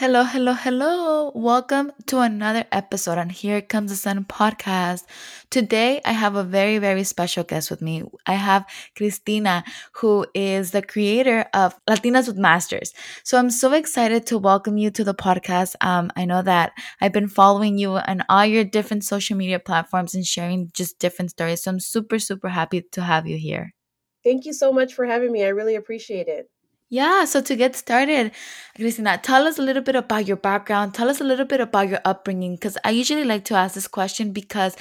Hello, hello, hello. Welcome to another episode on Here Comes the Sun podcast. Today, I have a very, very special guest with me. I have Cristina, who is the creator of Latinas with Masters. So I'm so excited to welcome you to the podcast. Um, I know that I've been following you on all your different social media platforms and sharing just different stories. So I'm super, super happy to have you here. Thank you so much for having me. I really appreciate it. Yeah, so to get started, Cristina, tell us a little bit about your background. Tell us a little bit about your upbringing because I usually like to ask this question because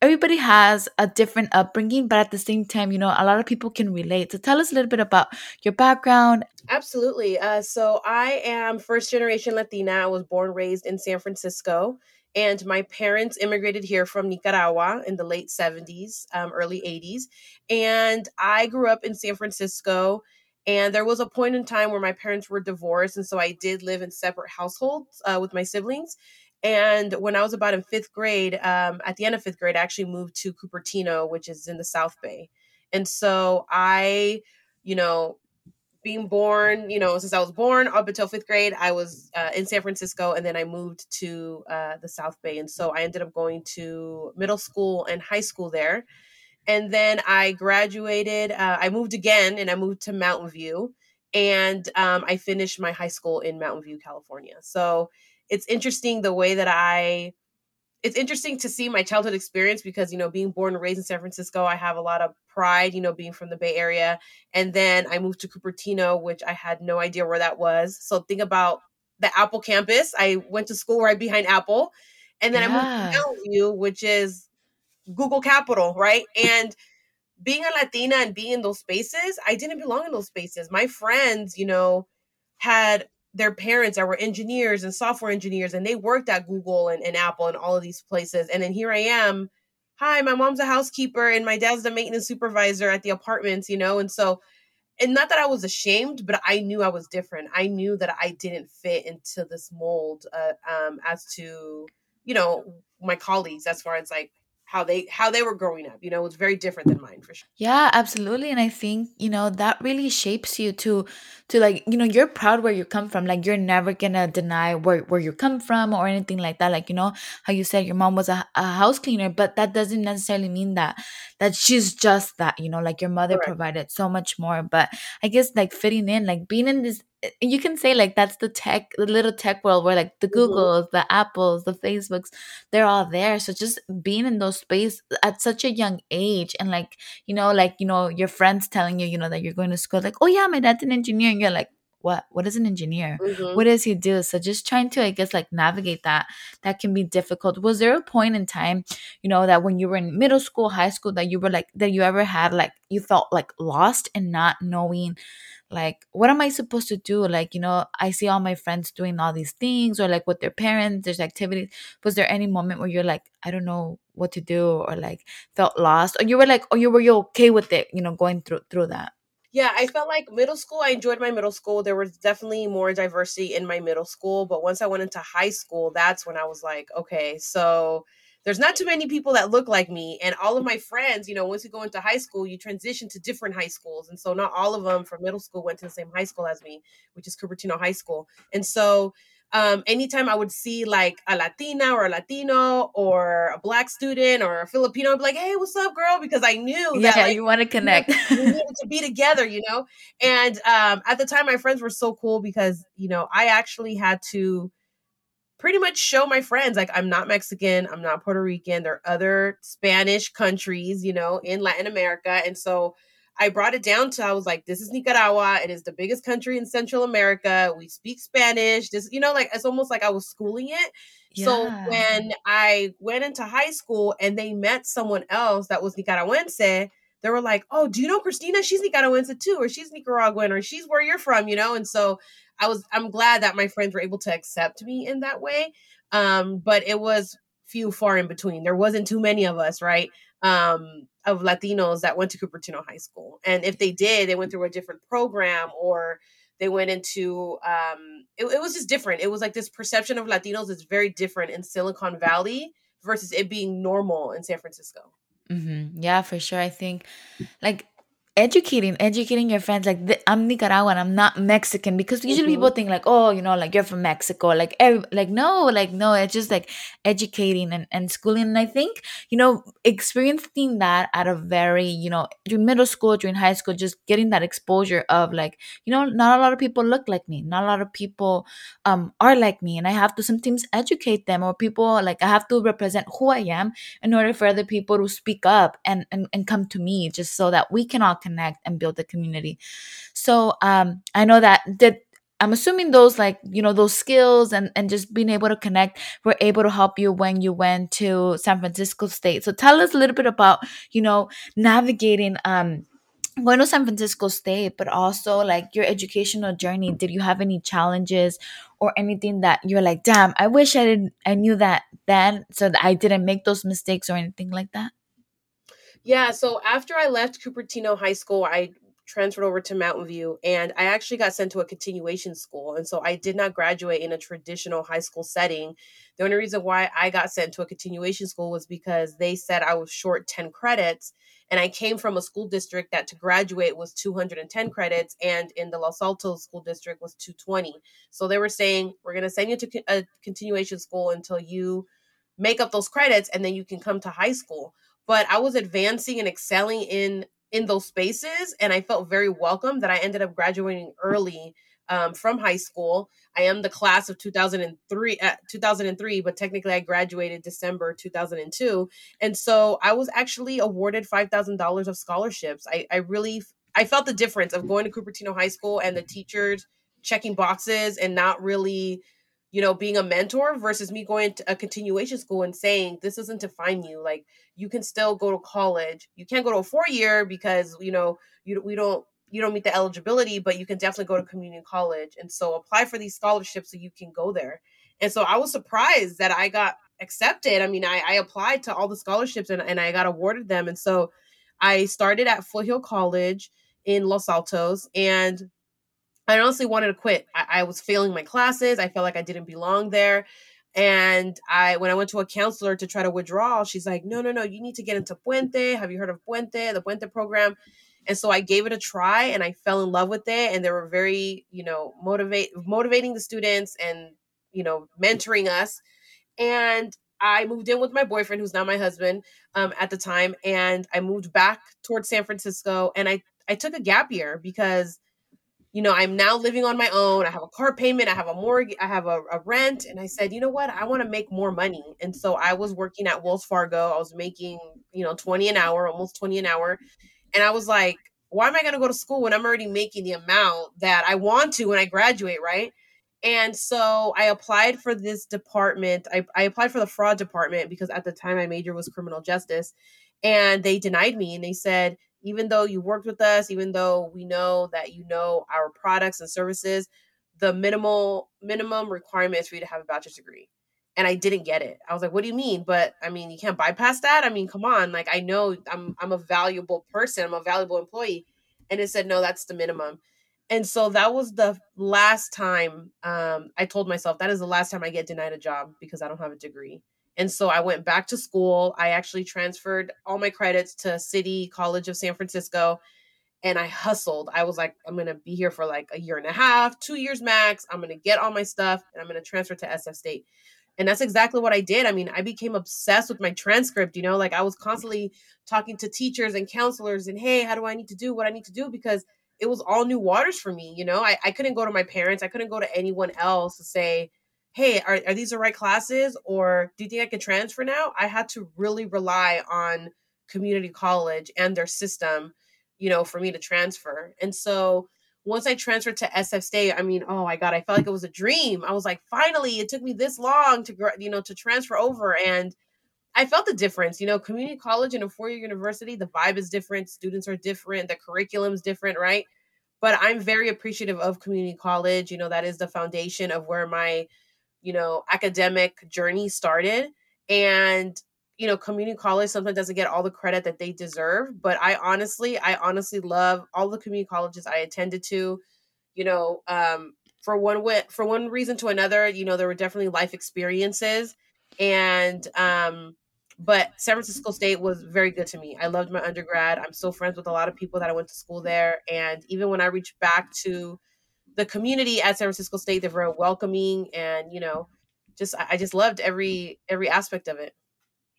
everybody has a different upbringing, but at the same time, you know, a lot of people can relate. So tell us a little bit about your background. Absolutely. Uh, so I am first generation Latina. I was born raised in San Francisco. And my parents immigrated here from Nicaragua in the late 70s, um, early 80s. And I grew up in San Francisco and there was a point in time where my parents were divorced. And so I did live in separate households uh, with my siblings. And when I was about in fifth grade, um, at the end of fifth grade, I actually moved to Cupertino, which is in the South Bay. And so I, you know, being born, you know, since I was born up until fifth grade, I was uh, in San Francisco, and then I moved to uh, the South Bay, and so I ended up going to middle school and high school there and then I graduated. Uh, I moved again, and I moved to Mountain View, and um, I finished my high school in Mountain View, California. So it's interesting the way that I. It's interesting to see my childhood experience because you know being born and raised in San Francisco, I have a lot of pride. You know, being from the Bay Area, and then I moved to Cupertino, which I had no idea where that was. So think about the Apple campus. I went to school right behind Apple, and then yeah. I moved to Mountain View, which is Google Capital, right? And being a Latina and being in those spaces, I didn't belong in those spaces. My friends, you know, had their parents that were engineers and software engineers, and they worked at Google and, and Apple and all of these places. And then here I am. Hi, my mom's a housekeeper and my dad's the maintenance supervisor at the apartments, you know? And so, and not that I was ashamed, but I knew I was different. I knew that I didn't fit into this mold uh, um, as to, you know, my colleagues as far as like how they how they were growing up you know it's very different than mine for sure. Yeah absolutely and i think you know that really shapes you to to like you know you're proud where you come from like you're never gonna deny where where you come from or anything like that like you know how you said your mom was a, a house cleaner but that doesn't necessarily mean that that she's just that you know like your mother provided so much more but i guess like fitting in like being in this you can say like that's the tech the little tech world where like the mm-hmm. googles mm-hmm. the apples the facebooks they're all there so just being in those space at such a young age and like you know like you know your friends telling you you know that you're going to school like oh yeah my dad's an engineer and you're like what what is an engineer? Mm-hmm. what does he do? So just trying to i guess like navigate that that can be difficult. Was there a point in time you know that when you were in middle school high school that you were like that you ever had like you felt like lost and not knowing like what am i supposed to do? Like you know i see all my friends doing all these things or like with their parents there's activities. Was there any moment where you're like i don't know what to do or like felt lost? Or you were like oh you were you okay with it you know going through through that yeah i felt like middle school i enjoyed my middle school there was definitely more diversity in my middle school but once i went into high school that's when i was like okay so there's not too many people that look like me and all of my friends you know once you go into high school you transition to different high schools and so not all of them from middle school went to the same high school as me which is cupertino high school and so um, anytime I would see like a Latina or a Latino or a black student or a Filipino, I'd be like, "Hey, what's up, girl?" Because I knew that yeah, like, you want to connect, we needed to be together, you know. And um, at the time, my friends were so cool because you know I actually had to pretty much show my friends like I'm not Mexican, I'm not Puerto Rican. There are other Spanish countries, you know, in Latin America. And so I brought it down to I was like, this is Nicaragua. It is the biggest country in Central America. We speak Spanish. This, you know, like it's almost like I was schooling it. Yeah. So when I went into high school and they met someone else that was Nicaraguense, they were like, Oh, do you know Christina? She's Nicaraguense too, or she's Nicaraguan, or she's where you're from, you know? And so I was I'm glad that my friends were able to accept me in that way. Um, but it was few far in between. There wasn't too many of us, right? Um, of Latinos that went to Cupertino High School. And if they did, they went through a different program or they went into um it, it was just different. It was like this perception of Latinos is very different in Silicon Valley versus it being normal in San Francisco. Mm-hmm. Yeah, for sure. I think like educating educating your friends like i'm nicaraguan i'm not mexican because usually mm-hmm. people think like oh you know like you're from mexico like every, like no like no it's just like educating and, and schooling and i think you know experiencing that at a very you know during middle school during high school just getting that exposure of like you know not a lot of people look like me not a lot of people um are like me and i have to sometimes educate them or people like i have to represent who i am in order for other people to speak up and and, and come to me just so that we can all connect and build the community. So um, I know that that I'm assuming those like you know those skills and and just being able to connect were able to help you when you went to San Francisco State. So tell us a little bit about you know navigating um going to San Francisco State, but also like your educational journey. Did you have any challenges or anything that you're like, damn, I wish I didn't I knew that then so that I didn't make those mistakes or anything like that? Yeah, so after I left Cupertino High School, I transferred over to Mountain View and I actually got sent to a continuation school. And so I did not graduate in a traditional high school setting. The only reason why I got sent to a continuation school was because they said I was short 10 credits. And I came from a school district that to graduate was 210 credits, and in the Los Altos school district was 220. So they were saying, We're going to send you to a continuation school until you make up those credits, and then you can come to high school but I was advancing and excelling in in those spaces and I felt very welcome that I ended up graduating early um, from high school. I am the class of 2003 uh, 2003 but technically I graduated December 2002 and so I was actually awarded $5,000 of scholarships. I I really I felt the difference of going to Cupertino High School and the teachers checking boxes and not really you know, being a mentor versus me going to a continuation school and saying, this doesn't define you. Like, you can still go to college. You can't go to a four year because, you know, you, we don't, you don't meet the eligibility, but you can definitely go to community college. And so apply for these scholarships so you can go there. And so I was surprised that I got accepted. I mean, I, I applied to all the scholarships and, and I got awarded them. And so I started at Foothill College in Los Altos and I honestly wanted to quit. I, I was failing my classes. I felt like I didn't belong there. And I, when I went to a counselor to try to withdraw, she's like, "No, no, no. You need to get into Puente. Have you heard of Puente, the Puente program?" And so I gave it a try, and I fell in love with it. And they were very, you know, motivate motivating the students and you know mentoring us. And I moved in with my boyfriend, who's now my husband, um, at the time, and I moved back towards San Francisco. And I I took a gap year because you know, I'm now living on my own. I have a car payment, I have a mortgage, I have a, a rent. And I said, you know what? I want to make more money. And so I was working at Wells Fargo. I was making, you know, 20 an hour, almost 20 an hour. And I was like, why am I going to go to school when I'm already making the amount that I want to when I graduate, right? And so I applied for this department. I, I applied for the fraud department because at the time my major was criminal justice. And they denied me and they said, even though you worked with us, even though we know that you know our products and services, the minimal minimum requirement is for you to have a bachelor's degree. And I didn't get it. I was like, what do you mean? But I mean, you can't bypass that. I mean, come on. Like I know I'm I'm a valuable person, I'm a valuable employee. And it said, no, that's the minimum. And so that was the last time um, I told myself that is the last time I get denied a job because I don't have a degree. And so I went back to school. I actually transferred all my credits to City College of San Francisco and I hustled. I was like, I'm going to be here for like a year and a half, two years max. I'm going to get all my stuff and I'm going to transfer to SF State. And that's exactly what I did. I mean, I became obsessed with my transcript, you know, like I was constantly talking to teachers and counselors and, hey, how do I need to do what I need to do? Because it was all new waters for me, you know, I, I couldn't go to my parents, I couldn't go to anyone else to say, hey, are, are these the right classes or do you think I can transfer now? I had to really rely on community college and their system, you know, for me to transfer. And so once I transferred to SF State, I mean, oh my God, I felt like it was a dream. I was like, finally, it took me this long to, you know, to transfer over. And I felt the difference, you know, community college and a four year university, the vibe is different, students are different, the curriculum is different, right? But I'm very appreciative of community college. You know, that is the foundation of where my you know, academic journey started. And, you know, community college sometimes doesn't get all the credit that they deserve. But I honestly, I honestly love all the community colleges I attended to. You know, um, for one way, for one reason to another, you know, there were definitely life experiences. And um, but San Francisco State was very good to me. I loved my undergrad. I'm still friends with a lot of people that I went to school there. And even when I reached back to the community at San Francisco State, they're very welcoming and, you know, just I just loved every every aspect of it.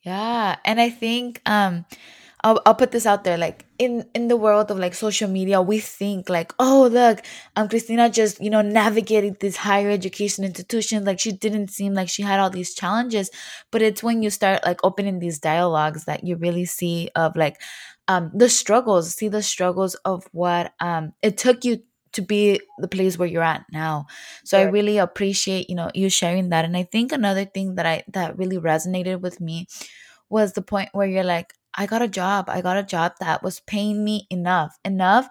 Yeah. And I think um I'll, I'll put this out there like in in the world of like social media we think like oh look um christina just you know navigated this higher education institution like she didn't seem like she had all these challenges but it's when you start like opening these dialogues that you really see of like um the struggles see the struggles of what um it took you to be the place where you're at now so right. i really appreciate you know you sharing that and i think another thing that i that really resonated with me was the point where you're like I got a job. I got a job that was paying me enough, enough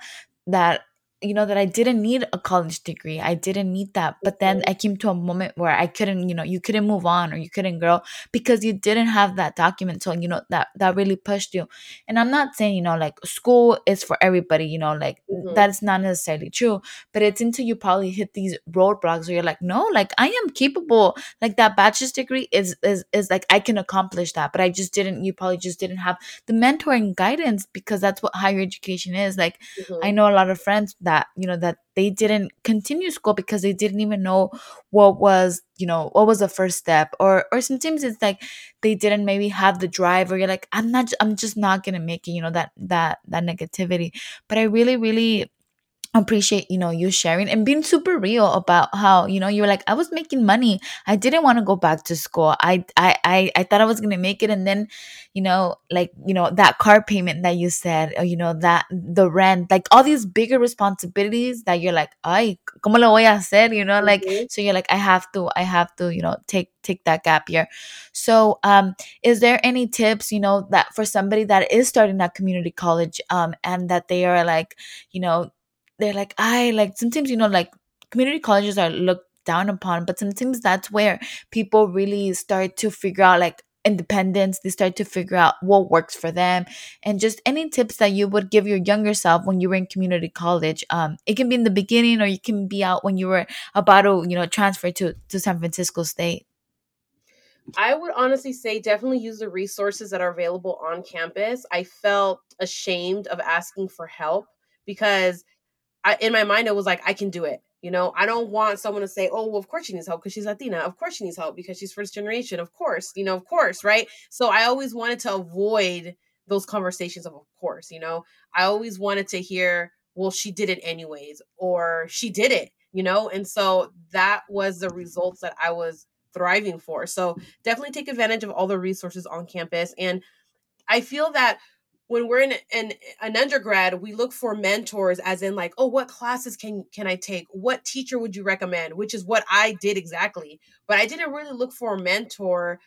that you know that I didn't need a college degree. I didn't need that. But then I came to a moment where I couldn't, you know, you couldn't move on or you couldn't grow because you didn't have that document. So, you know, that that really pushed you. And I'm not saying, you know, like school is for everybody, you know, like mm-hmm. that's not necessarily true. But it's until you probably hit these roadblocks where you're like, no, like I am capable. Like that bachelor's degree is is is like I can accomplish that. But I just didn't you probably just didn't have the mentoring guidance because that's what higher education is. Like mm-hmm. I know a lot of friends that you know that they didn't continue school because they didn't even know what was you know what was the first step. Or or sometimes it's like they didn't maybe have the drive or you're like i'm not i'm just not gonna make it you know that that that negativity. But i really really appreciate you know you sharing and being super real about how you know you're like i was making money. I didn't want to go back to school. I, I i i thought i was gonna make it. And then you know like you know that car payment that you said or you know that the rent like all these bigger responsibilities that you're like i como lo voy a hacer? You know like mm-hmm. so you're like i have to i have to you know take take that gap year. So um is there any tips you know that for somebody that is starting at community college um and that they are like you know they're like i like sometimes you know like community colleges are looked down upon but sometimes that's where people really start to figure out like independence. They start to figure out what works for them. And just any tips that you would give your younger self when you were in community college um it can be in the beginning or you can be out when you were about to you know transfer to to san francisco state. I would honestly say definitely use the resources that are available on campus. I felt ashamed of asking for help because I, in my mind, it was like, I can do it. You know, I don't want someone to say, oh, well, of course she needs help because she's Latina. Of course she needs help because she's first generation. Of course, you know, of course, right? So I always wanted to avoid those conversations of, of course, you know, I always wanted to hear, well, she did it anyways, or she did it, you know? And so that was the results that I was thriving for. So definitely take advantage of all the resources on campus. And I feel that when we're in an, an undergrad we look for mentors as in like oh what classes can can i take? What teacher would you recommend? which is what i did exactly but i didn't really look for a mentor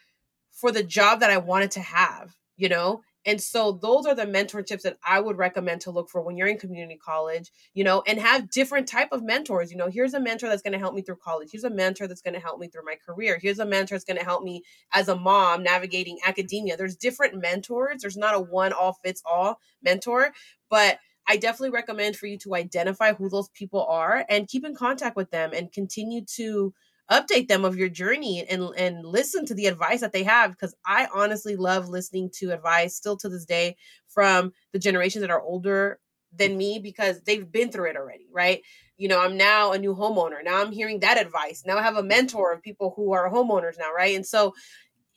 for the job that i wanted to have you know and so those are the mentorships that I would recommend to look for when you're in community college, you know, and have different type of mentors. You know, here's a mentor that's going to help me through college. Here's a mentor that's going to help me through my career. Here's a mentor that's going to help me as a mom navigating academia. There's different mentors. There's not a one all fits all mentor, but I definitely recommend for you to identify who those people are and keep in contact with them and continue to update them of your journey and and listen to the advice that they have because I honestly love listening to advice still to this day from the generations that are older than me because they've been through it already, right? You know, I'm now a new homeowner. Now I'm hearing that advice. Now I have a mentor of people who are homeowners now, right? And so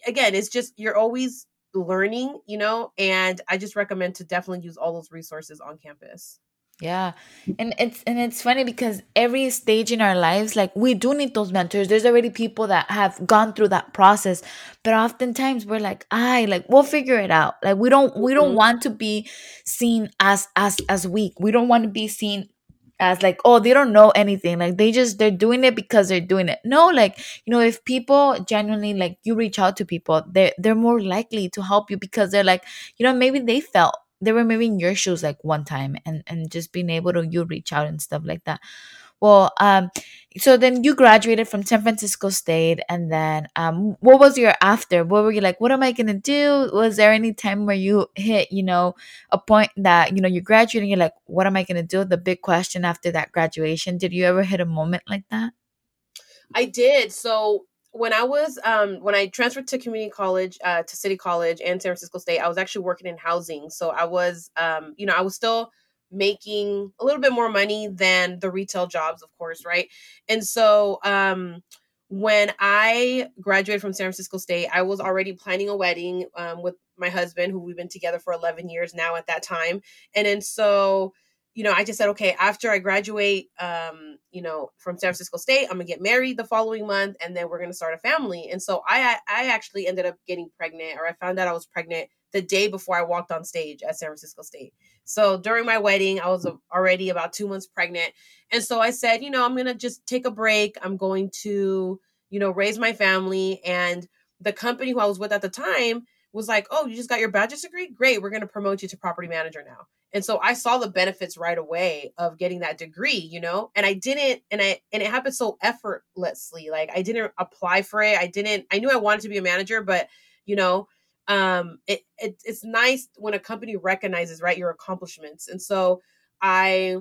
again, it's just you're always learning, you know, and I just recommend to definitely use all those resources on campus. Yeah. And it's and it's funny because every stage in our lives, like we do need those mentors. There's already people that have gone through that process. But oftentimes we're like, I like we'll figure it out. Like we don't we don't mm-hmm. want to be seen as as as weak. We don't want to be seen as like oh they don't know anything like they just they're doing it because they're doing it no like you know if people genuinely like you reach out to people they're they're more likely to help you because they're like you know maybe they felt they were maybe in your shoes like one time and and just being able to you reach out and stuff like that. Well um so then you graduated from san francisco state and then um what was your after? What were you like what am i gonna do? Was there any time where you hit you know a point that you know you're graduating you're like what am i gonna do? The big question after that graduation did you ever hit a moment like that? I did. So when I was um when I transferred to community college, uh to City College and San Francisco State, I was actually working in housing. So I was um, you know, I was still making a little bit more money than the retail jobs, of course, right? And so um when I graduated from San Francisco State, I was already planning a wedding um, with my husband, who we've been together for 11 years now at that time. And then so you know, I just said, okay, after I graduate, um, you know, from San Francisco State, I'm gonna get married the following month, and then we're gonna start a family. And so I, I actually ended up getting pregnant, or I found out I was pregnant the day before I walked on stage at San Francisco State. So during my wedding, I was already about two months pregnant, and so I said, you know, I'm gonna just take a break. I'm going to, you know, raise my family. And the company who I was with at the time was like, oh, you just got your bachelor's degree? Great, we're gonna promote you to property manager now. And so I saw the benefits right away of getting that degree, you know? And I didn't and I and it happened so effortlessly. Like I didn't apply for it. I didn't I knew I wanted to be a manager, but you know, um it, it it's nice when a company recognizes right your accomplishments. And so I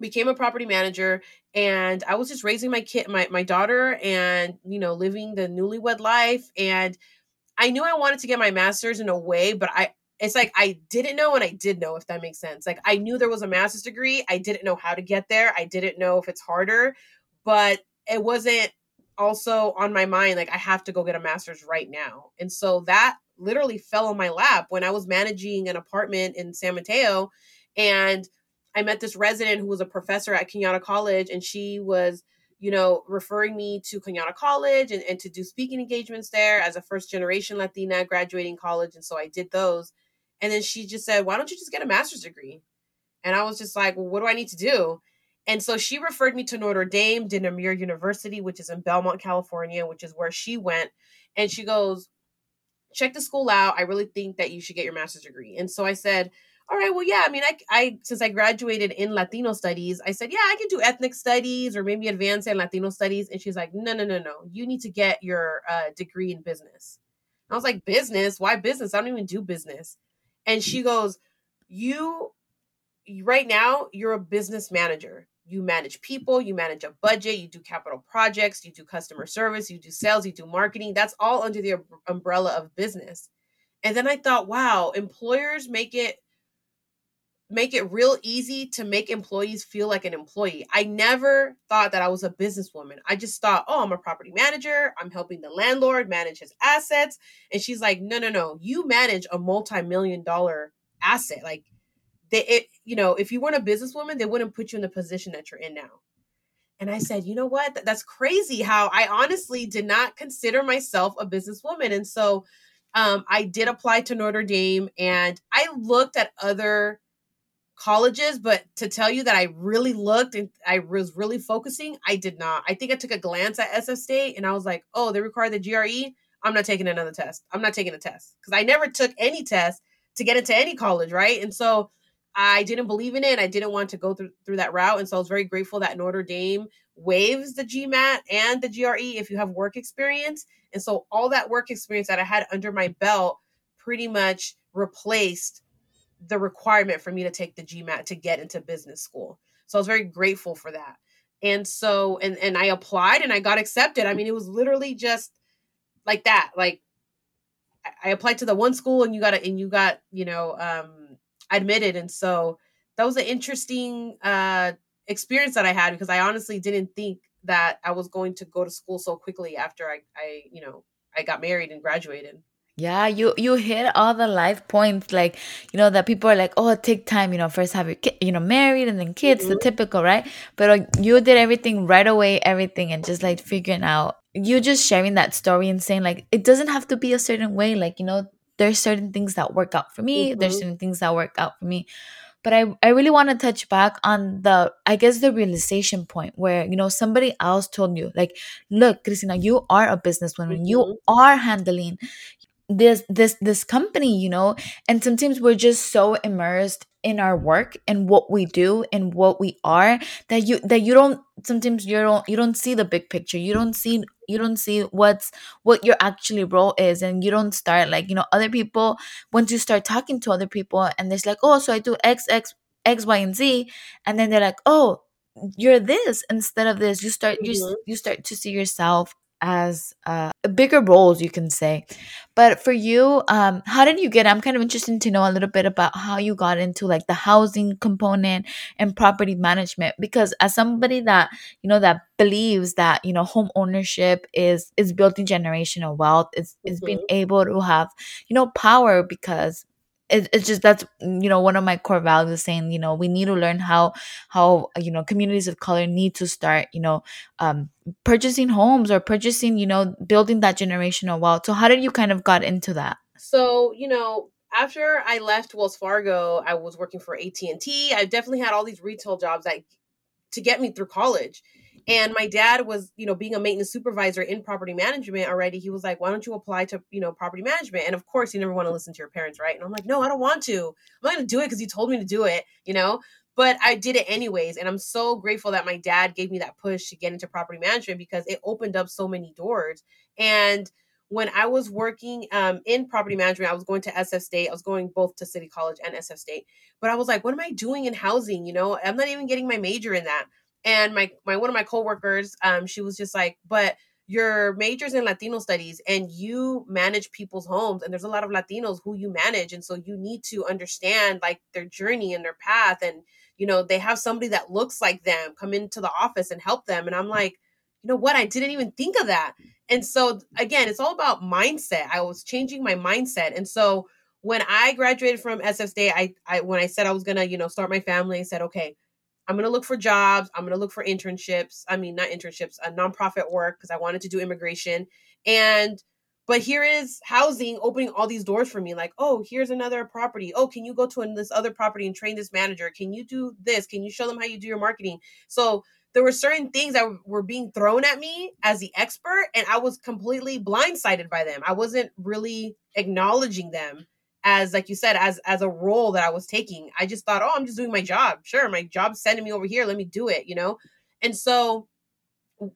became a property manager and I was just raising my kid my my daughter and you know living the newlywed life and I knew I wanted to get my master's in a way, but I it's like I didn't know and I did know if that makes sense. Like I knew there was a master's degree. I didn't know how to get there. I didn't know if it's harder, but it wasn't also on my mind like I have to go get a master's right now. And so that literally fell on my lap when I was managing an apartment in San Mateo and I met this resident who was a professor at Cañada College and she was you know, referring me to Cañada College and, and to do speaking engagements there as a first generation Latina graduating college. And so I did those. And then she just said, Why don't you just get a master's degree? And I was just like, Well, what do I need to do? And so she referred me to Notre Dame de Namur University, which is in Belmont, California, which is where she went. And she goes, Check the school out. I really think that you should get your master's degree. And so I said, all right, well, yeah, I mean, I, I, since I graduated in Latino studies, I said, yeah, I can do ethnic studies or maybe advanced in Latino studies. And she's like, no, no, no, no, you need to get your uh, degree in business. And I was like, business? Why business? I don't even do business. And she goes, You, right now, you're a business manager. You manage people, you manage a budget, you do capital projects, you do customer service, you do sales, you do marketing. That's all under the umbrella of business. And then I thought, wow, employers make it make it real easy to make employees feel like an employee. I never thought that I was a businesswoman. I just thought, oh, I'm a property manager. I'm helping the landlord manage his assets. And she's like, no, no, no. You manage a multi-million dollar asset. Like they it, you know, if you weren't a businesswoman, they wouldn't put you in the position that you're in now. And I said, you know what? That's crazy how I honestly did not consider myself a businesswoman. And so um, I did apply to Notre Dame and I looked at other colleges, but to tell you that I really looked and I was really focusing, I did not. I think I took a glance at SF State and I was like, oh, they require the GRE. I'm not taking another test. I'm not taking a test because I never took any test to get into any college, right? And so I didn't believe in it. I didn't want to go through through that route, and so I was very grateful that Notre Dame waives the GMAT and the GRE if you have work experience. And so all that work experience that I had under my belt pretty much replaced the requirement for me to take the GMAT to get into business school. So I was very grateful for that. And so and and I applied and I got accepted. I mean, it was literally just like that. Like I applied to the one school and you got it and you got, you know, um admitted. And so that was an interesting uh experience that I had because I honestly didn't think that I was going to go to school so quickly after I I, you know, I got married and graduated. Yeah, you you hit all the life points, like you know that people are like, oh, take time, you know, first have your kid, you know, married and then kids, mm-hmm. the typical, right? But uh, you did everything right away, everything, and just like figuring out. You just sharing that story and saying like it doesn't have to be a certain way, like you know, there's certain things that work out for me, mm-hmm. there's certain things that work out for me. But I, I really want to touch back on the I guess the realization point where you know somebody else told you like look Christina, you are a businesswoman mm-hmm. you are handling this this this company you know? And sometimes we're just so immersed in our work and what we do and what we are that you that you don't sometimes you don't you don't see the big picture. You don't see you don't see what's what your actually role is and you don't start like you know other people once you start talking to other people and it's like oh so i do x x x y and z. And then they're like oh you're this instead of this. You start mm-hmm. you, you start to see yourself as uh, bigger roles you can say. But for you um how did you get i'm kind of interested to know a little bit about how you got into like the housing component and property management because as somebody that you know that believes that you know home ownership is is building generational wealth is is being able to have you know power because it, it's just that's you know one of my core values saying you know we need to learn how how you know communities of color need to start you know um purchasing homes or purchasing you know building that generational wealth so how did you kind of got into that So, you know, after I left Wells Fargo, I was working for AT&T. I definitely had all these retail jobs that to get me through college. And my dad was, you know, being a maintenance supervisor in property management already. He was like, "Why don't you apply to, you know, property management?" And of course, you never want to listen to your parents, right? And I'm like, "No, I don't want to. I'm not going to do it because you told me to do it, you know." But I did it anyways, and I'm so grateful that my dad gave me that push to get into property management because it opened up so many doors. And when I was working um, in property management, I was going to SF State. I was going both to City College and SF State. But I was like, what am I doing in housing? You know, I'm not even getting my major in that. And my my one of my coworkers, um, she was just like, but your majors in Latino studies and you manage people's homes and there's a lot of Latinos who you manage and so you need to understand like their journey and their path and you know they have somebody that looks like them come into the office and help them. And I'm like you know what? I didn't even think of that. And so again it's all about mindset. I was changing my mindset. And so when I graduated from SF State I I when I said I was going to you know start my family I said okay I'm going to look for jobs. I'm going to look for internships. I mean, not internships, a nonprofit work because I wanted to do immigration. And, but here is housing opening all these doors for me. Like, oh, here's another property. Oh, can you go to this other property and train this manager? Can you do this? Can you show them how you do your marketing? So there were certain things that were being thrown at me as the expert, and I was completely blindsided by them. I wasn't really acknowledging them as like you said as as a role that i was taking i just thought oh i'm just doing my job sure my job's sending me over here let me do it you know and so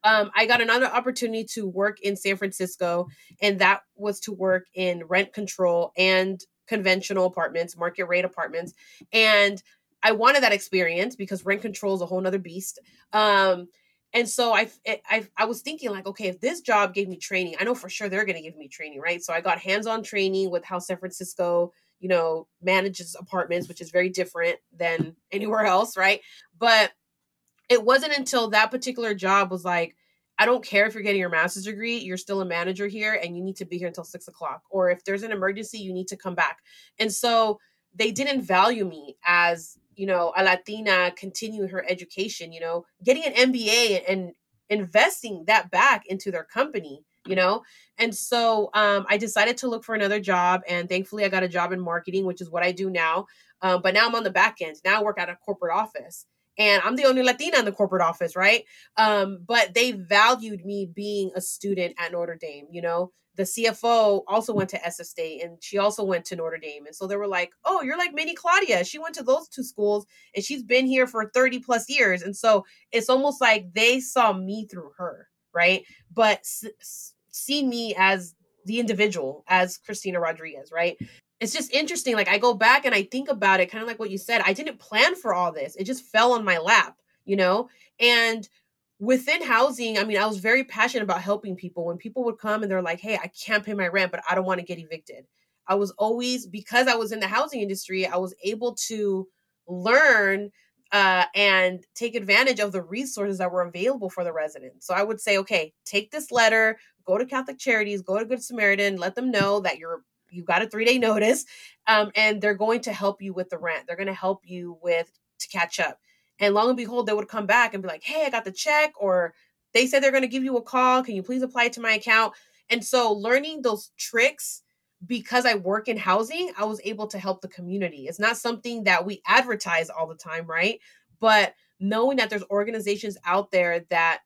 um, I got another opportunity to work in San Francisco, and that was to work in rent control and conventional apartments, market rate apartments. And I wanted that experience because rent control is a whole nother beast. Um, and so I, I, I was thinking like, okay, if this job gave me training, I know for sure they're going to give me training, right? So I got hands-on training with how San Francisco, you know, manages apartments, which is very different than anywhere else, right? But it wasn't until that particular job was like, I don't care if you're getting your master's degree, you're still a manager here and you need to be here until six o'clock. Or if there's an emergency, you need to come back. And so they didn't value me as, you know, a Latina continuing her education, you know, getting an MBA and investing that back into their company, you know? And so um, I decided to look for another job. And thankfully, I got a job in marketing, which is what I do now. Um, but now I'm on the back end. Now I work at a corporate office and I'm the only Latina in the corporate office, right? Um, but they valued me being a student at Notre Dame. You know, the CFO also went to SF State, and she also went to Notre Dame, and so they were like, "Oh, you're like mini Claudia. She went to those two schools, and she's been here for 30 plus years." And so it's almost like they saw me through her, right? But s- see me as the individual, as Christina Rodriguez, right? It's just interesting. Like I go back and I think about it, kind of like what you said. I didn't plan for all this. It just fell on my lap, you know? And within housing, I mean, I was very passionate about helping people. When people would come and they're like, hey, I can't pay my rent, but I don't want to get evicted. I was always, because I was in the housing industry, I was able to learn uh, and take advantage of the resources that were available for the residents. So I would say, okay, take this letter, go to Catholic Charities, go to Good Samaritan, let them know that you're you got a three day notice, um, and they're going to help you with the rent. They're going to help you with to catch up. And long and behold, they would come back and be like, "Hey, I got the check," or they said they're going to give you a call. Can you please apply to my account? And so, learning those tricks because I work in housing, I was able to help the community. It's not something that we advertise all the time, right? But knowing that there's organizations out there that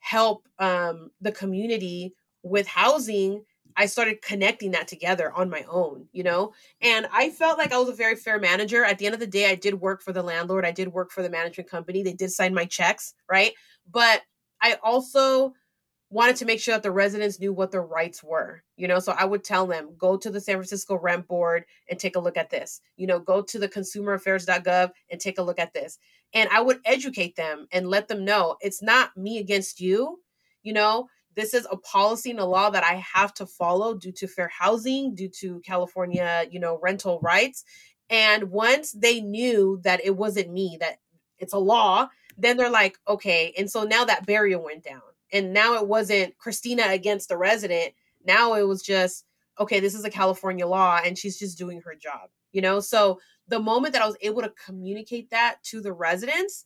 help um, the community with housing I started connecting that together on my own, you know? And I felt like I was a very fair manager. At the end of the day, I did work for the landlord, I did work for the management company. They did sign my checks, right? But I also wanted to make sure that the residents knew what their rights were. You know, so I would tell them, go to the San Francisco Rent Board and take a look at this. You know, go to the consumeraffairs.gov and take a look at this. And I would educate them and let them know it's not me against you. You know, this is a policy and a law that I have to follow due to fair housing, due to California, you know, rental rights. And once they knew that it wasn't me, that it's a law, then they're like, okay. And so now that barrier went down. And now it wasn't Christina against the resident. Now it was just, okay, this is a California law and she's just doing her job, you know? So the moment that I was able to communicate that to the residents,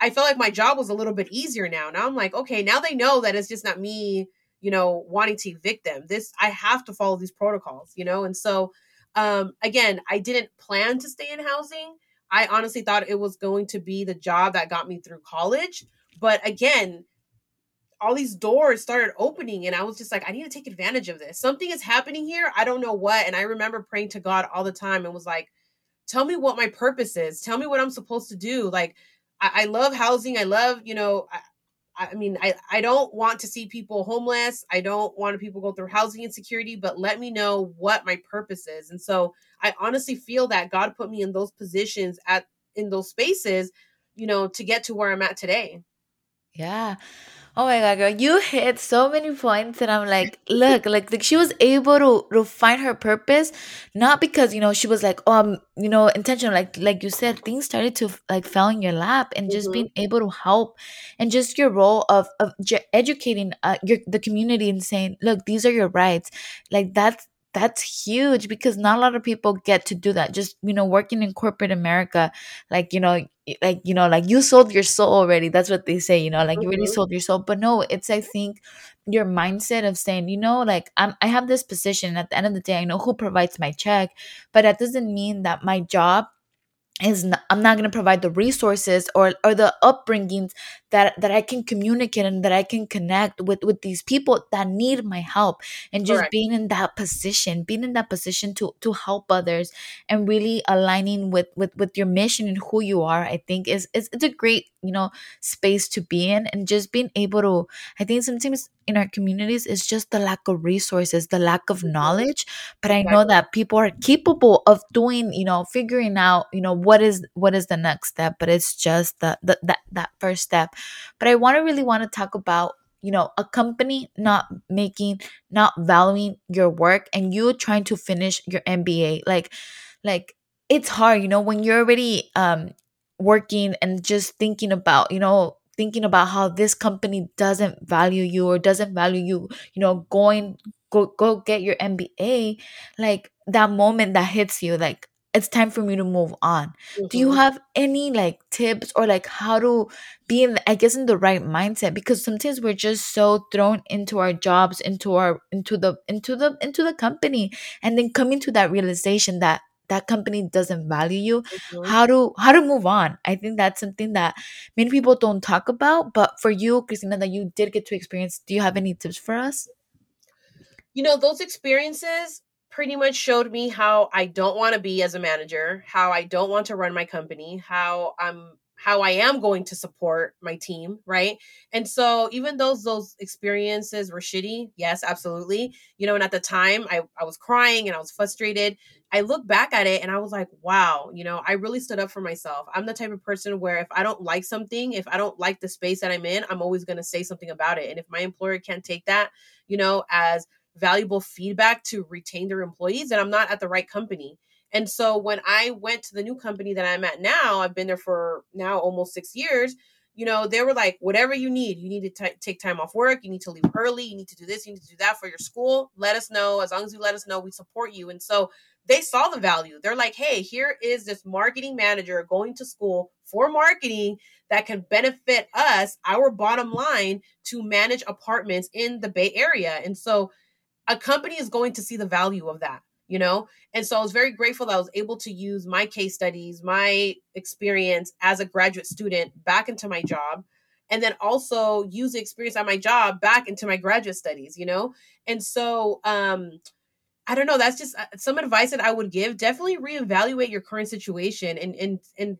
I felt like my job was a little bit easier now. Now I'm like, okay, now they know that it's just not me, you know, wanting to evict them. This I have to follow these protocols, you know? And so um again, I didn't plan to stay in housing. I honestly thought it was going to be the job that got me through college. But again, all these doors started opening and I was just like, I need to take advantage of this. Something is happening here. I don't know what. And I remember praying to God all the time and was like, tell me what my purpose is. Tell me what I'm supposed to do. Like, I, I love housing. I love, you know, I, I mean, I, I don't want to see people homeless. I don't want people go through housing insecurity, but let me know what my purpose is. And so I honestly feel that God put me in those positions at in those spaces, you know, to get to where I'm at today. Yeah. Oh my god, girl, you hit so many points, and I'm like, look, like, like she was able to to find her purpose, not because you know she was like, um, you know, intentional, like like you said, things started to like fell in your lap, and just Mhm. being able to help, and just your role of of j- educating uh, your the community and saying, look, these are your rights, like that's that's huge because not a lot of people get to do that. Just you know, working in corporate America, like you know like you know like you sold your soul already that's what they say you know like you already Mhm. sold your soul but no it's i think your mindset of saying you know like i'm i have this position at the end of the day i know who provides my check but that doesn't mean that my job is not, I'm not going to provide the resources or or the upbringings that that I can communicate and that I can connect with with these people that need my help and just Correct. being in that position being in that position to to help others and really aligning with with with your mission and who you are I think is is it's a great you know space to be in and just being able to I think sometimes in our communities it's just the lack of resources the lack of Mhm. knowledge but i know that people are capable of doing you know figuring out you know what is what is the next step but it's just the, the that that first step. But i want to really want to talk about you know a company not making not valuing your work and you trying to finish your mba like like it's hard you know when you're already um working and just thinking about you know thinking about how this company doesn't value you or doesn't value you you know going go go get your MBA, like that moment that hits you, like it's time for me to move on. Do you Mhm. have any like tips or like how to be in, I guess, in the right mindset? Because sometimes we're just so thrown into our jobs, into our into the into the into the company, and then coming to that realization that that company doesn't value you Mhm. how to how to move on i think that's something that many people don't talk about but for you christina that you did get to experience do you have any tips for us You know, those experiences pretty much showed me how I don't want to be as a manager, how I don't want to run my company, how I'm how I am going to support my team, right? And so even though those experiences were shitty, yes, absolutely. You know, and at the time I, I was crying and I was frustrated. I look back at it and I was like, wow, you know, I really stood up for myself. I'm the type of person where if I don't like something, if I don't like the space that I'm in, I'm always going to say something about it. And if my employer can't take that, you know, as valuable feedback to retain their employees, then I'm not at the right company. And so when I went to the new company that I'm at now, I've been there for now almost six years. You know, they were like, whatever you need, you need to t- take time off work, you need to leave early, you need to do this, you need to do that for your school. Let us know. As long as you let us know, we support you. And so they saw the value. They're like, hey, here is this marketing manager going to school for marketing that can benefit us, our bottom line, to manage apartments in the Bay Area. And so a company is going to see the value of that you know? And so i was very grateful that i was able to use my case studies my experience as a graduate student back into my job and then also use the experience at my job back into my graduate studies you know? And so um i don't know that's just uh, some advice that i would give definitely reevaluate your current situation and and and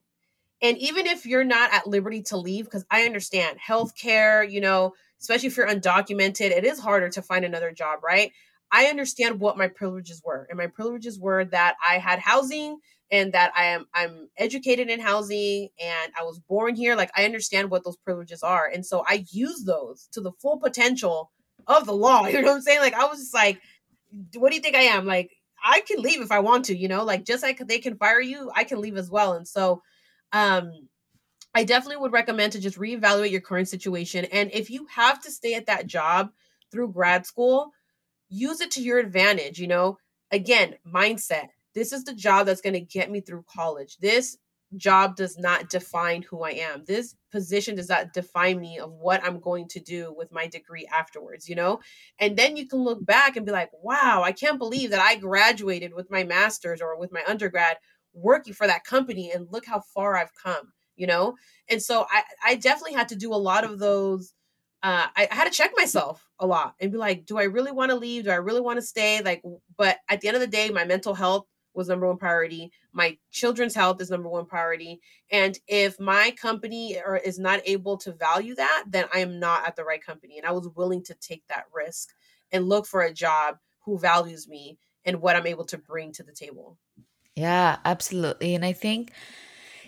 and even if you're not at liberty to leave because i understand healthcare you know especially if you're undocumented it is harder to find another job right i understand what my privileges were and my privileges were that i had housing and that i am i'm educated in housing and i was born here like i understand what those privileges are and so i use those to the full potential of the law. You know what I'm saying? Like I was just like, what do you think I am? Like I can leave if I want to, you know, like just like they can fire you, I can leave as well. And so um I definitely would recommend to just reevaluate your current situation. And if you have to stay at that job through grad school, use it to your advantage, you know. Again, mindset. This is the job that's going to get me through college. This job does not define who I am. This position does not define me of what I'm going to do with my degree afterwards, you know? And then you can look back and be like, wow, I can't believe that I graduated with my master's or with my undergrad working for that company and look how far I've come, you know? And so I, I definitely had to do a lot of those. Uh, I, I had to check myself a lot and be like, do I really want to leave? Do I really want to stay? Like, but at the end of the day, my mental health was number one priority. My children's health is number one priority. And if my company or is not able to value that, then I am not at the right company. And I was willing to take that risk and look for a job who values me and what I'm able to bring to the table. Yeah, absolutely. And I think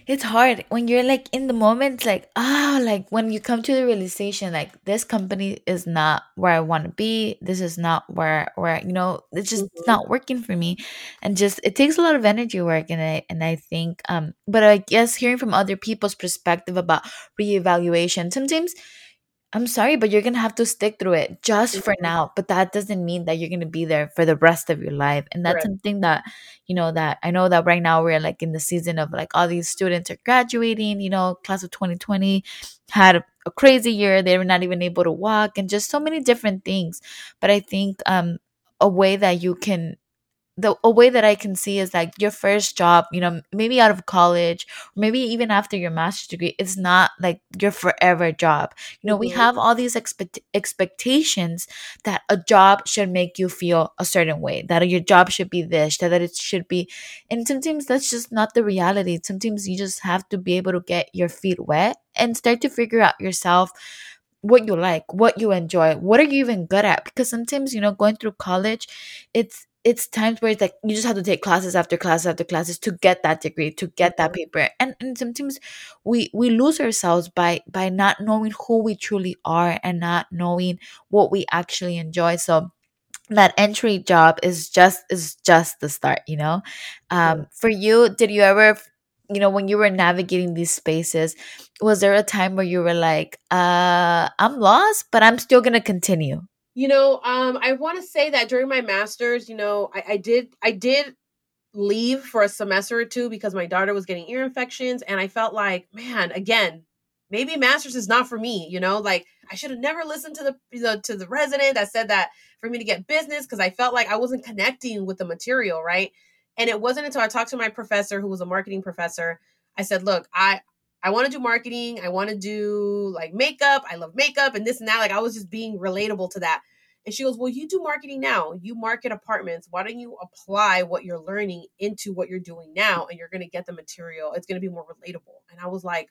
it's hard when you're like in the moment like ah like when you come to the realization like this company is not where i want to be this is not where where you know it's just mm-hmm. not working for me and just it takes a lot of energy work and i and i think um but i guess hearing from other people's perspective about reevaluation sometimes I'm sorry, but you're gonna have to stick through it just for mm-hmm. now. But that doesn't mean that you're gonna be there for the rest of your life. And that's something that, you know, that I know that right now we're like in the season of like all these students are graduating, you know, class of 2020 had a crazy year. They were not even able to walk and just so many different things. But I think um a way that you can the a way that I can see is like your first job, you know, maybe out of college, maybe even after your master's degree, it's not like your forever job. You know, mm-hmm. we have all these expect- expectations that a job should make you feel a certain way, that your job should be this, that it should be, and sometimes that's just not the reality. Sometimes you just have to be able to get your feet wet and start to figure out yourself what you like, what you enjoy, what are you even good at? Because sometimes, you know, going through college, it's it's times where it's like you just have to take classes after classes after classes to get that degree to get that mm-hmm. paper. And, and sometimes we we lose ourselves by by not knowing who we truly are and not knowing what we actually enjoy. So that entry job is just is just the start you know? Um for you did you ever you know when you were navigating these spaces was there a time where you were like uh i'm lost but i'm still gonna continue you know, um, I want to say that during my master's, you know, I, I did I did leave for a semester or two because my daughter was getting ear infections, and I felt like, man, again, maybe master's is not for me. You know, like I should have never listened to the you know, to the resident that said that for me to get business because I felt like I wasn't connecting with the material, right? And it wasn't until I talked to my professor, who was a marketing professor, I said, look, I I want to do marketing. I want to do like makeup. I love makeup and this and that. Like I was just being relatable to that. And she goes, Well, you do marketing now. You market apartments. Why don't you apply what you're learning into what you're doing now? And you're going to get the material. It's going to be more relatable. And I was like,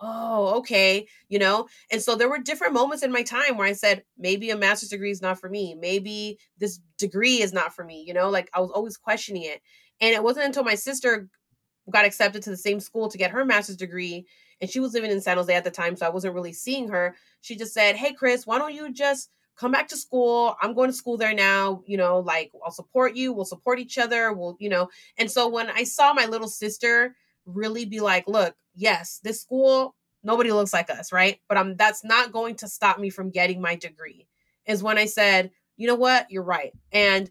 Oh, okay. You know? And so there were different moments in my time where I said, maybe a master's degree is not for me. Maybe this degree is not for me. You know, like I was always questioning it. And it wasn't until my sister got accepted to the same school to get her master's degree and she was living in San Jose at the time so I wasn't really seeing her. She just said, "Hey Chris, why don't you just come back to school? I'm going to school there now, you know, like I'll support you, we'll support each other, we'll, you know." And so when I saw my little sister really be like, "Look, yes, this school nobody looks like us, right? But I'm that's not going to stop me from getting my degree." Is when I said, "You know what? You're right." And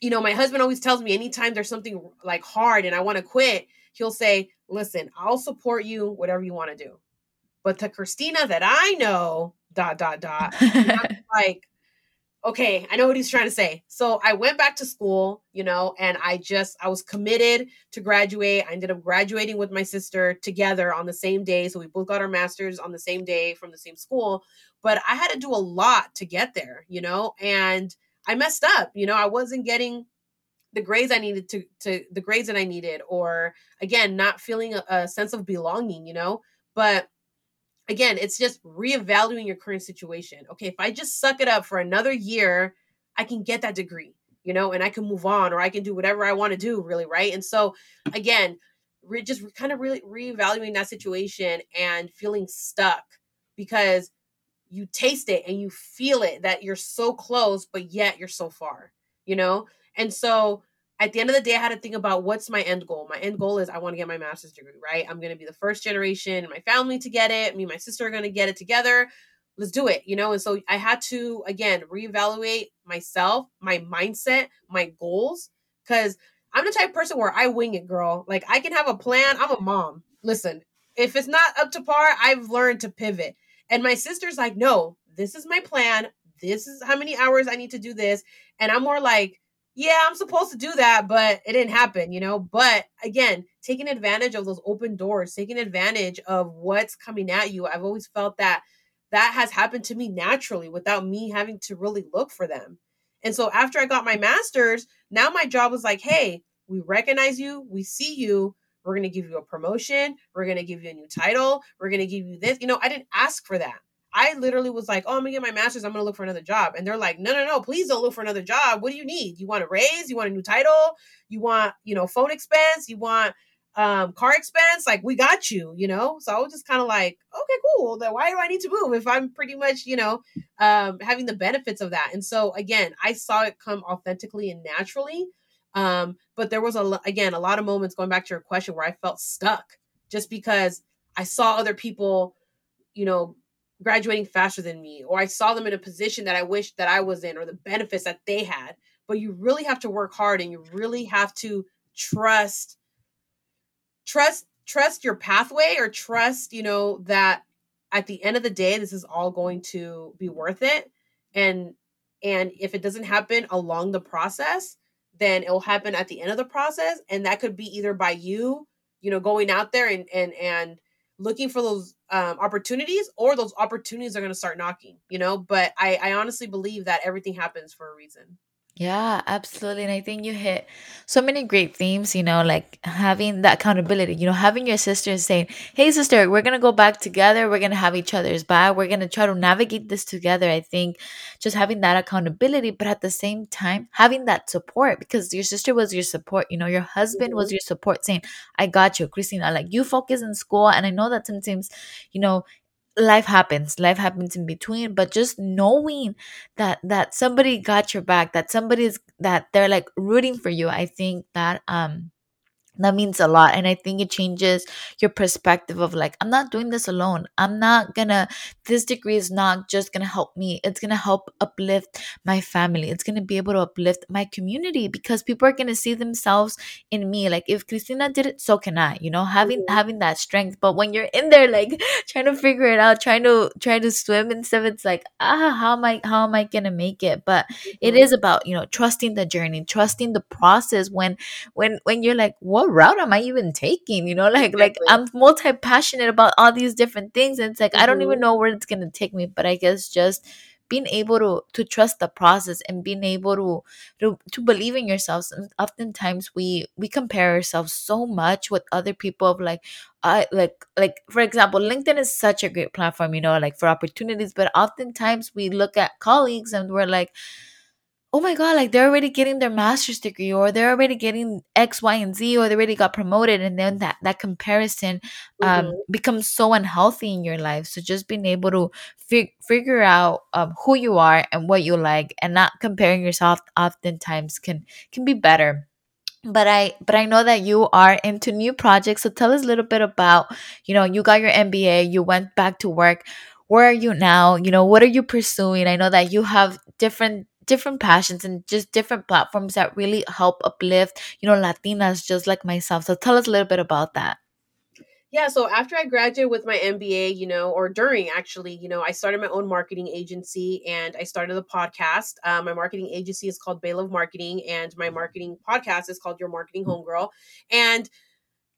you know, my husband always tells me anytime there's something like hard and I want to quit, he'll say, Listen, I'll support you, whatever you want to do. But the Christina that I know, dot, dot, dot, like, okay, I know what he's trying to say. So I went back to school, you know, and I just, I was committed to graduate. I ended up graduating with my sister together on the same day. So we both got our masters on the same day from the same school. But I had to do a lot to get there, you know, and I messed up. You know, I wasn't getting the grades I needed to to the grades that I needed, or again, not feeling a, a sense of belonging. You know, but again, it's just reevaluating your current situation. Okay, if I just suck it up for another year, I can get that degree. You know, and I can move on, or I can do whatever I want to do. Really, right? And so, again, re- just kind of really reevaluating that situation and feeling stuck because you taste it and you feel it that you're so close, but yet you're so far, you know? And so at the end of the day, I had to think about what's my end goal. My end goal is I want to get my master's degree, right? I'm going to be the first generation in my family to get it. Me and my sister are going to get it together. Let's do it, you know? And so I had to, again, reevaluate myself, my mindset, my goals, because I'm the type of person where I wing it, girl. Like I can have a plan. I'm a mom. Listen, if it's not up to par, I've learned to pivot. And my sister's like, no, this is my plan. This is how many hours I need to do this. And I'm more like, yeah, I'm supposed to do that, but it didn't happen, you know? But again, taking advantage of those open doors, taking advantage of what's coming at you. I've always felt that that has happened to me naturally without me having to really look for them. And so after I got my master's, now my job was like, hey, we recognize you, we see you, we're going to give you a promotion, we're going to give you a new title, we're going to give you this. You know, I didn't ask for that. I literally was like, oh, I'm gonna get my master's. I'm gonna look for another job. And they're like, no, no, no, please don't look for another job. What do you need? You want a raise? You want a new title? You want, you know, phone expense? You want um car expense? Like, we got you, you know? So I was just kind of like, okay, cool. Then why do I need to move if I'm pretty much, you know, um having the benefits of that? And so again, I saw it come authentically and naturally. Um, but there was a again a lot of moments going back to your question where I felt stuck just because I saw other people, you know, graduating faster than me, or I saw them in a position that I wished that I was in, or the benefits that they had. But you really have to work hard and you really have to trust, trust, trust your pathway or trust, you know, that at the end of the day, this is all going to be worth it. And and if it doesn't happen along the process, then it will happen at the end of the process and that could be either by you you know going out there and and and looking for those um, opportunities or those opportunities are going to start knocking you know? But i i honestly believe that everything happens for a reason yeah, absolutely. And I think you hit so many great themes, you know, like having that accountability, you know, having your sister saying, Hey, sister, we're going to go back together. We're going to have each other's back. We're going to try to navigate this together. I think just having that accountability, but at the same time, having that support because your sister was your support, you know, your husband mm-hmm. was your support saying, I got you, Christina. Like you focus in school. And I know that sometimes, you know, life happens life happens in between but just knowing that that somebody got your back that somebody's that they're like rooting for you i think that um that means a lot and i think it changes your perspective of like i'm not doing this alone. I'm not gonna this degree is not just gonna help me. It's gonna help uplift my family. It's gonna be able to uplift my community because people are gonna see themselves in me. Like if christina did it so can i you know having mm-hmm. having that strength. But when you're in there like trying to figure it out trying to try to swim and stuff it's like ah how am i how am i gonna make it? But mm-hmm. it is about you know trusting the journey trusting the process when when when you're like what route am I even taking? You know, like exactly. like I'm multi passionate about all these different things, and it's like mm-hmm. I don't even mm-hmm. know where it's gonna take me. But I guess just being able to to trust the process and being able to to, to believe in yourselves and oftentimes we we compare ourselves so much with other people of like i like like for example linkedin is such a great platform you know like for opportunities but oftentimes we look at colleagues and we're like oh my god like they're already getting their master's degree or they're already getting x y and z or they already got promoted and then that that comparison um, mm-hmm. becomes so unhealthy in your life. So just being able to fig- figure out um, who you are and what you like and not comparing yourself oftentimes can can be better. But i but i know that you are into new projects so tell us a little bit about you know you got your mba you went back to work. Where are you now? You know what are you pursuing? I know that you have different different passions and just different platforms that really help uplift, you know, Latinas just like myself. So tell us a little bit about that. Yeah, so after I graduated with my MBA, you know, or during actually, you know, I started my own marketing agency and I started a podcast. Um, my marketing agency is called Bay Love Marketing, and my marketing podcast is called Your Marketing Homegirl. And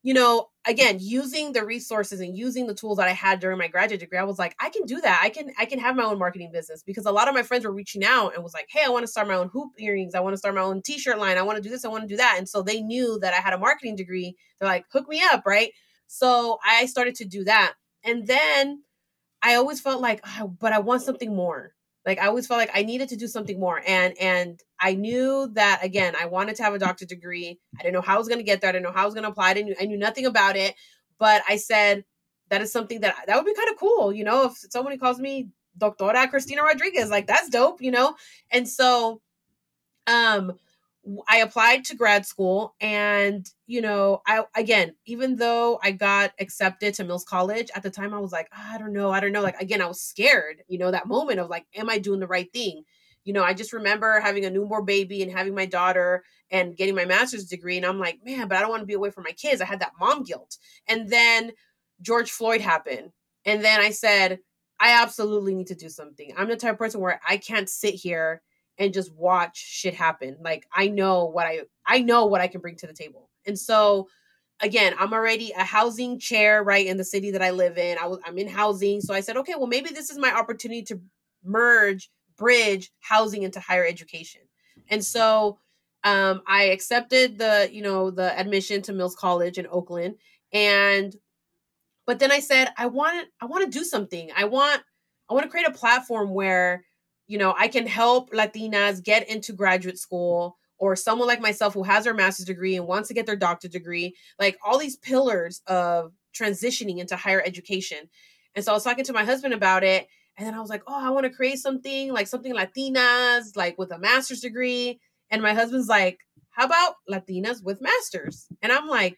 you know, again, using the resources and using the tools that I had during my graduate degree, I was like, I can do that. I can I can have my own marketing business because a lot of my friends were reaching out and was like, Hey, I want to start my own hoop earrings. I want to start my own t-shirt line. I want to do this. I want to do that. And so they knew that I had a marketing degree. They're like, hook me up, right? So I started to do that. And then I always felt like, oh, but I want something more like i always felt like i needed to do something more and and i knew that again i wanted to have a doctorate degree i didn't know how i was going to get there i didn't know how i was going to apply I knew, I knew nothing about it but i said that is something that that would be kind of cool you know if somebody calls me Doctora Christina Rodriguez. Like that's dope, you know? And so um I applied to grad school and you know, I again, even though I got accepted to Mills College at the time I was like, oh, I don't know, I don't know. Like again, I was scared, you know, that moment of like am I doing the right thing? You know, I just remember having a newborn baby and having my daughter and getting my master's degree and I'm like, man, but I don't want to be away from my kids. I had that mom guilt. And then George Floyd happened. And then I said, I absolutely need to do something. I'm the type of person where I can't sit here and just watch shit happen. Like I know what I I know what I can bring to the table. And so again, I'm already a housing chair right in the city that I live in. I was I'm in housing, so I said, okay, well maybe this is my opportunity to merge, bridge housing into higher education. And so um, I accepted the you know the admission to Mills College in Oakland, and but then I said I want I want to do something. I want I want to create a platform where you know, I can help Latinas get into graduate school or someone like myself who has their master's degree and wants to get their doctorate degree, like all these pillars of transitioning into higher education. And so I was talking to my husband about it. And then I was like, oh, I want to create something like something Latinas, like with a master's degree. And my husband's like, how about Latinas with masters? And I'm like,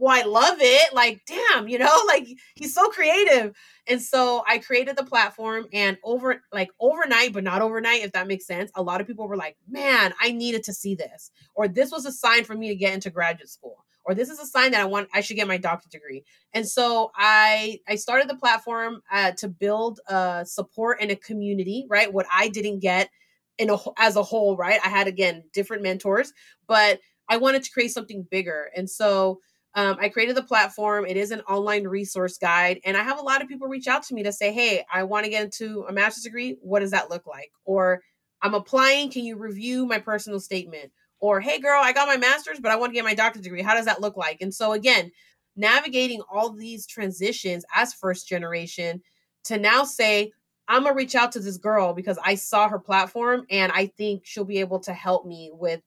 well, I love it. Like, damn, you know, like he's so creative. And so I created the platform and over like overnight, but not overnight, if that makes sense. A lot of people were like, man, I needed to see this. Or this was a sign for me to get into graduate school. Or this is a sign that I want I should get my doctorate degree. And so I I started the platform uh, to build uh, support in a community, right? What I didn't get in a as a whole, right? I had again different mentors, but I wanted to create something bigger. And so um, I created the platform. It is an online resource guide. And I have a lot of people reach out to me to say, hey, I want to get into a master's degree. What does that look like? Or I'm applying. Can you review my personal statement? Or, hey, girl, I got my master's, but I want to get my doctorate degree. How does that look like? And so, again, navigating all these transitions as first generation to now say, I'm going to reach out to this girl because I saw her platform and I think she'll be able to help me with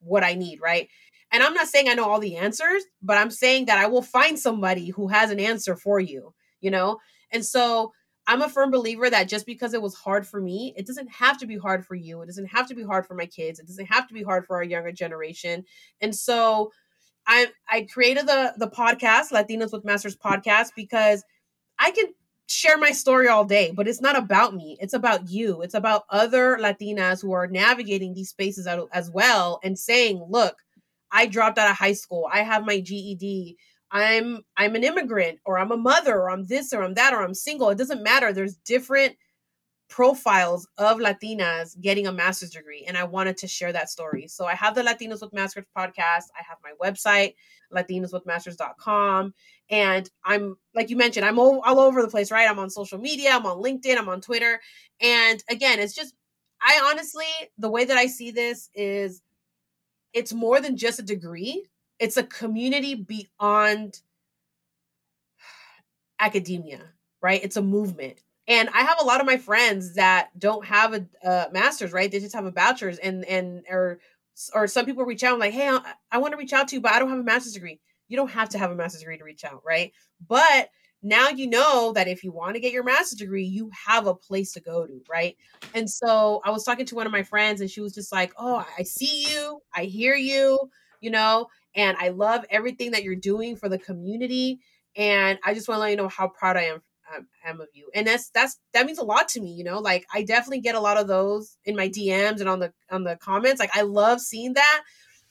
what I need, right? And I'm not saying I know all the answers, but I'm saying that I will find somebody who has an answer for you, you know? And so I'm a firm believer that just because it was hard for me, it doesn't have to be hard for you. It doesn't have to be hard for my kids. It doesn't have to be hard for our younger generation. And so I I created the the podcast, Latinas with Masters podcast, because I can share my story all day, but it's not about me. It's about you. It's about other Latinas who are navigating these spaces as well and saying, look, I dropped out of high school. I have my GED. I'm I'm an immigrant or I'm a mother or I'm this or I'm that or I'm single. It doesn't matter. There's different profiles of Latinas getting a master's degree and I wanted to share that story. So I have the Latinas with Masters podcast. I have my website latinaswithmasters.com and I'm like you mentioned I'm all, all over the place, right? I'm on social media, I'm on LinkedIn, I'm on Twitter. And again, it's just I honestly the way that I see this is it's more than just a degree. It's a community beyond academia right? It's a movement. And i have a lot of my friends that don't have a, a master's right? They just have a bachelor's and and or or some people reach out like hey i, I want to reach out to you but i don't have a master's degree. You don't have to have a master's degree to reach out right? But now you know that if you want to get your master's degree, you have a place to go to, right? And so I was talking to one of my friends and she was just like, Oh, I see you, I hear you, you know, and I love everything that you're doing for the community. And I just want to let you know how proud I am um, am of you and that's that's that means a lot to me you know like i definitely get a lot of those in my dms and on the on the comments like i love seeing that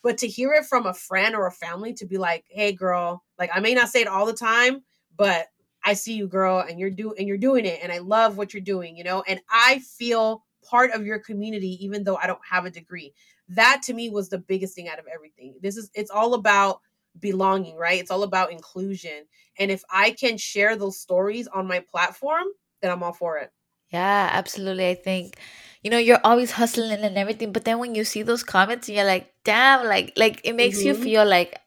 but to hear it from a friend or a family to be like hey girl like i may not say it all the time but I see you, girl, and you're doing and you're doing it, and I love what you're doing, you know, and I feel part of your community, even though I don't have a degree. That to me was the biggest thing out of everything. This is it's all about belonging, right? It's all about inclusion. And if I can share those stories on my platform, then I'm all for it. Yeah, absolutely. I think you know you're always hustling and everything, but then when you see those comments, you're like, damn, like like it makes mm-hmm. you feel like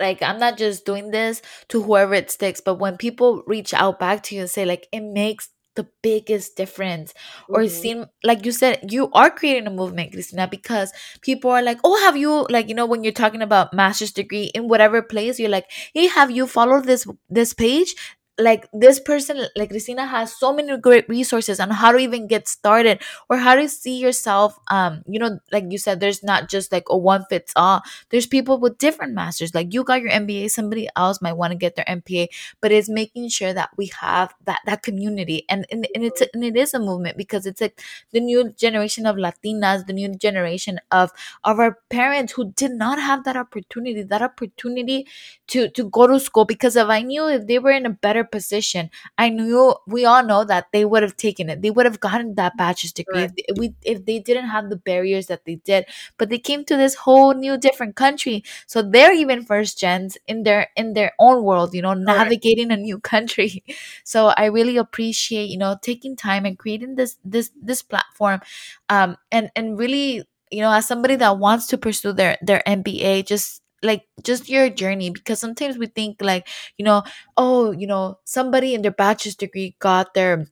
like i'm not just doing this to whoever it sticks but when people reach out back to you and say like it makes the biggest difference mm-hmm. or seem like you said you are creating a movement Cristina because people are like oh have you like you know when you're talking about master's degree in whatever place you're like hey have you followed this this page like this person like Cristina has so many great resources on how to even get started or how to see yourself um you know like you said there's not just like a one fits all. There's people with different masters. Like you got your MBA somebody else might want to get their MPA but it's making sure that we have that that community. And and, and it's and it is a movement because it's like the new generation of Latinas the new generation of of our parents who did not have that opportunity that opportunity to to go to school because if I knew if they were in a better position, I knew we all know that they would have taken it. They would have gotten that bachelor's degree if they, we if they didn't have the barriers that they did. But they came to this whole new different country, so they're even first gens in their in their own world. You know, Correct. navigating a new country. So I really appreciate you know taking time and creating this this this platform, um, and and really you know as somebody that wants to pursue their their MBA, just like just your journey because sometimes we think like you know oh you know somebody in their bachelor's degree got their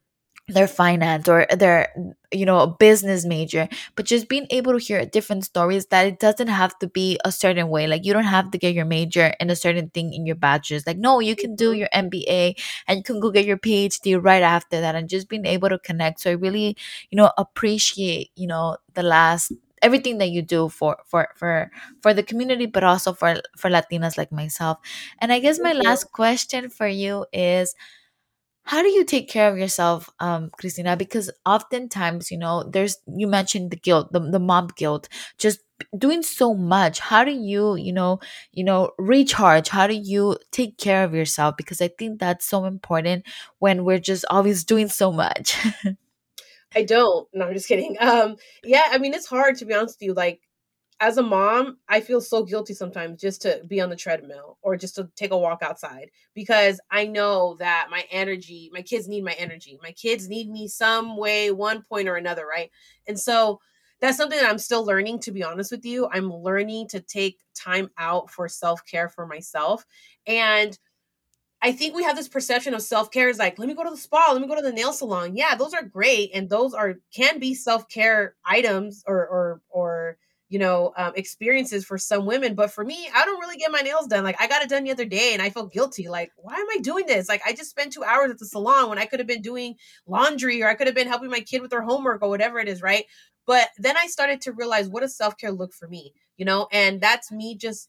their finance or their you know a business major but just being able to hear different stories that it doesn't have to be a certain way like you don't have to get your major in a certain thing in your bachelor's like no you can do Mhm. your mba and you can go get your phd right after that and just being able to connect so i really you know appreciate you know the last everything that you do for for for for the community but also for for latinas like myself. And i guess my last question for you is how do you take care of yourself um christina? Because oftentimes you know there's you mentioned the guilt the, the mom guilt just doing so much. How do you you know you know recharge? How do you take care of yourself? Because i think that's so important when we're just always doing so much I don't. No, I'm just kidding. Um, yeah, I mean, it's hard to be honest with you. Like, as a mom, I feel so guilty sometimes just to be on the treadmill or just to take a walk outside because I know that my energy, my kids need my energy. My kids need me some way, one point or another, right? And so that's something that I'm still learning, to be honest with you. I'm learning to take time out for self care for myself. And I think we have this perception of self care is like, let me go to the spa, let me go to the nail salon. Yeah, those are great, and those are can be self care items or or or you know um, experiences for some women. But for me, I don't really get my nails done. Like I got it done the other day, and I feel guilty. Like, why am I doing this? Like I just spent two hours at the salon when I could have been doing laundry or I could have been helping my kid with their homework or whatever it is, right? But then I started to realize what does self care look for me, you know, and that's me just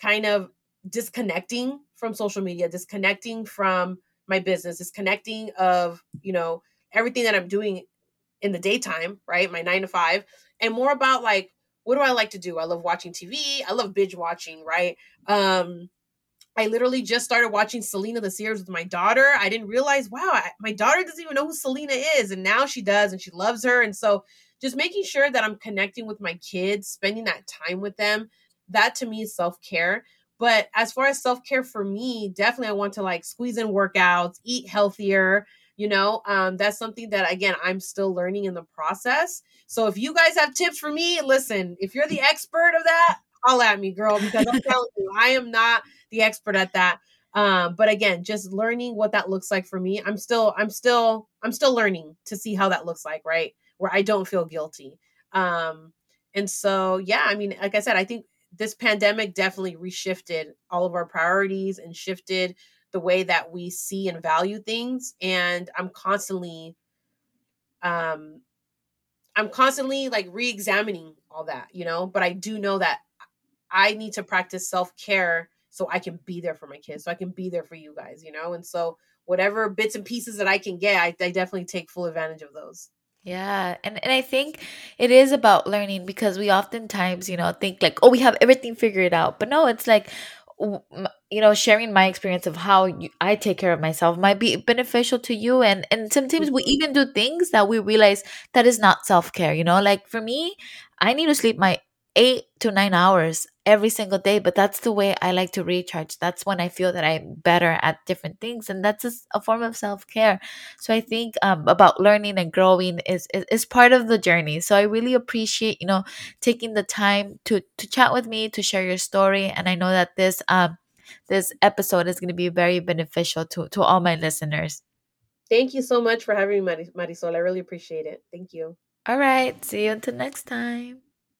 kind of disconnecting from social media, disconnecting from my business, disconnecting of, you know, everything that I'm doing in the daytime, right? My nine to five, and more about like, what do I like to do? I love watching TV. I love binge watching, right? Um, I literally just started watching Selena the series with my daughter. I didn't realize, wow, I, my daughter doesn't even know who Selena is. And now she does, and she loves her. And so just making sure that I'm connecting with my kids, spending that time with them, that to me is self care. But as far as self care for me, definitely I want to like squeeze in workouts, eat healthier. You know, um, that's something that again I'm still learning in the process. So if you guys have tips for me, listen, if you're the expert of that, holla at me, girl, because I'm telling you, I am not the expert at that. Um, but again, just learning what that looks like for me. I'm still, I'm still, I'm still learning to see how that looks like, right? Where I don't feel guilty. Um, and so, yeah, I mean, like I said, I think this pandemic definitely reshifted all of our priorities and shifted the way that we see and value things. And I'm constantly, um, I'm constantly like re-examining all that, you know. But I do know that I need to practice self care so I can be there for my kids, so I can be there for you guys, you know? And so, whatever bits and pieces that I can get, I, I definitely take full advantage of those. Yeah, and and I think it is about learning because we oftentimes, you know, think like, oh, we have everything figured out. But no, it's like you know, sharing my experience of how you, I take care of myself might be beneficial to you and and sometimes we Mhm. even do things that we realize that is not self-care, you know? Like for me, I need to sleep my 8 to 9 hours every single day, but that's the way I like to recharge. That's when I feel that I'm better at different things and that's just a form of self-care. So I think um, about learning and growing is, is is part of the journey. So I really appreciate you know taking the time to to chat with me to share your story, and I know that this um this episode is going to be very beneficial to to all my listeners. Thank you so much for having me, Marisol. I really appreciate it. Thank you. All right, see you until next time.